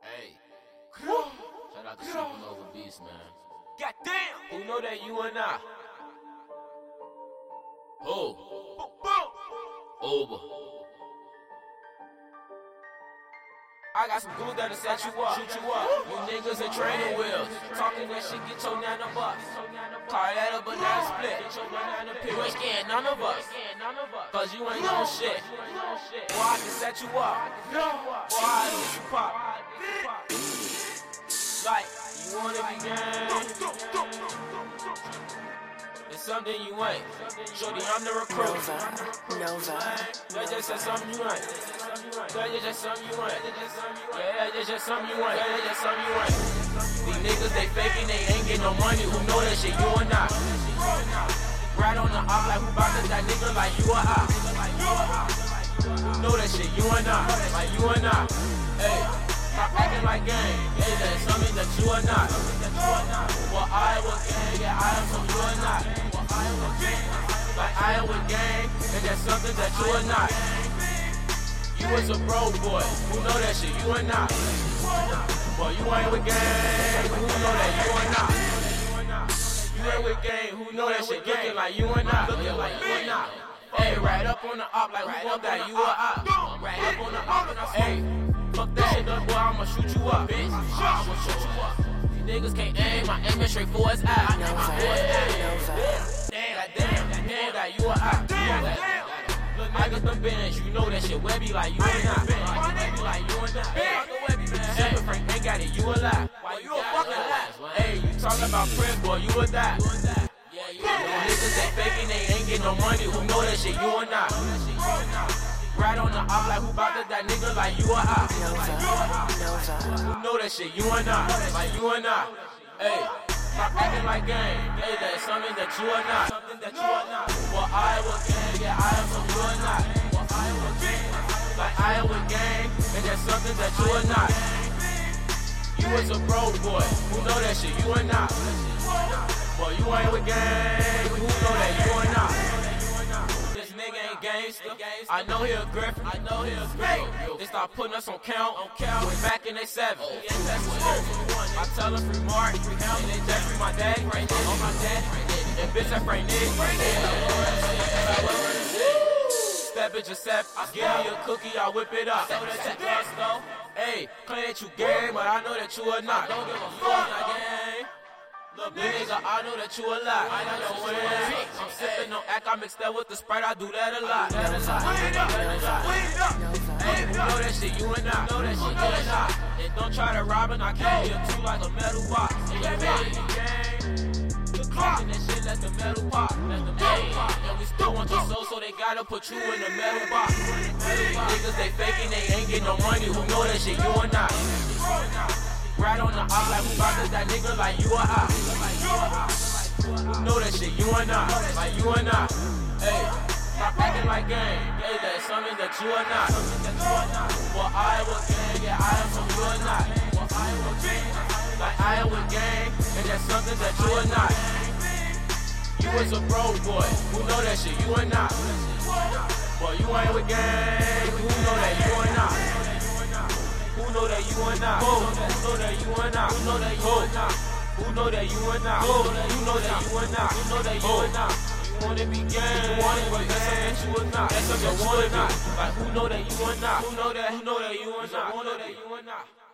Hey. Shout out to Supernova Beast, man. Goddamn! Who know that you and I? Who? Uber. I got some goons that'll set you up, shoot you up. You niggas in training wheels. Talking that shit, get your nana bus. Car that a banana split. You ain't scared none of us. Cause you ain't no shit. Boy, I can set you up. Boy, I can get you pop. Like, you wanna be gang? It's something you ain't. Shorty, I'm the recruit. Nova, Nova, That just said something you ain't. That. These niggas they faking, they ain't get no money. Who know that shit? You and I. Right on the op like who bout that nigga like you or I. Who know that shit? You and I. Like you and I. Hey. Stop acting like gang. Hey, that's something that you are not. Well, I was gang, yeah, I am some you are not. Well, Like I with gang, and that's something that you are not. You was a bro boy, who know that shit, you are not. But you ain't with gang, who know that you are not. You ain't with gang, who know that shit, looking like you are not. Looking like you are not. Hey, right up on the op, like who want that, you are up. Right up on the op, and I hey, fuck that shit up, boy, I'ma shoot you up, bitch. I'ma shoot you up. These niggas can't aim, I aim it straight for his eye. Damn, damn, damn, that you a op. Look, niggas them bands, you know that shit webby like you and I. Webby like you and I. Simple Frank ain't got it, you a lie. Why you a fucking lie? Hey, you talking about Prince, boy, you a die. Yeah, you niggas they faking, they ain't get no money. Who know that shit, you and I. Right on the op like who bout to that nigga like you or I. Nova, Who know that shit? You and I, like you and I. Hey, acting like gang. Hey, that's something that you are not. Something that you are not. Well, I was gang, yeah, I am some you are not. Well, I was gang, like I with gang, and that's something that you are not. You was a bro boy, who know that shit? You are not. Well, you ain't with gang, gangster. I know he a griffin. I know he a griffin. They start putting us on count, on count. Way back in they seven. Oh, I tell them free Mark, free Helm, and they free my dad, right. On my dad, and bitch that free Nick, right there. Step it, just step. I give me a cookie, I whip it up. Know that you gusto. Hey, claim that you gay, but I know that you are not. Don't give a fuck. Look, nigga, I know that you a lie. I know your way. I'm sipping no act, I mix that with the Sprite, I do that a lot. That a lot. Up, wait up. Hey, know that shit, you and I. Know that shit, you and I. And don't try to rob it, I kill you two like a metal box. And you to gang? The clock and that shit, let the metal pop. Let the metal pop. And we still want your soul, so they gotta put you in the metal box. Niggas, they faking, they ain't get no money. Who know that shit, you and I. Right on the op like who to that nigga like you or I. Who know that shit, you and I. Like you and I. Hey, stop acting like gang. Hey, that's something that you are not. Well, I was gang, yeah, I am some you are not. Well, I was gang, like I with gang, and that's something that you are not. You was a bro boy, who know that shit, you are not. Boy, you ain't with gang, who know that you are not. Who know that you and I? Who know that you and I? Who know that you and I? Who know that you and I? Who know that you and I? Who know that you and I? You wanna be gang? You wanna be gang? That's something that you and I. That's something that you and I. Like who know that you and I? Who know that? Who know that you and I? Who know that you and I?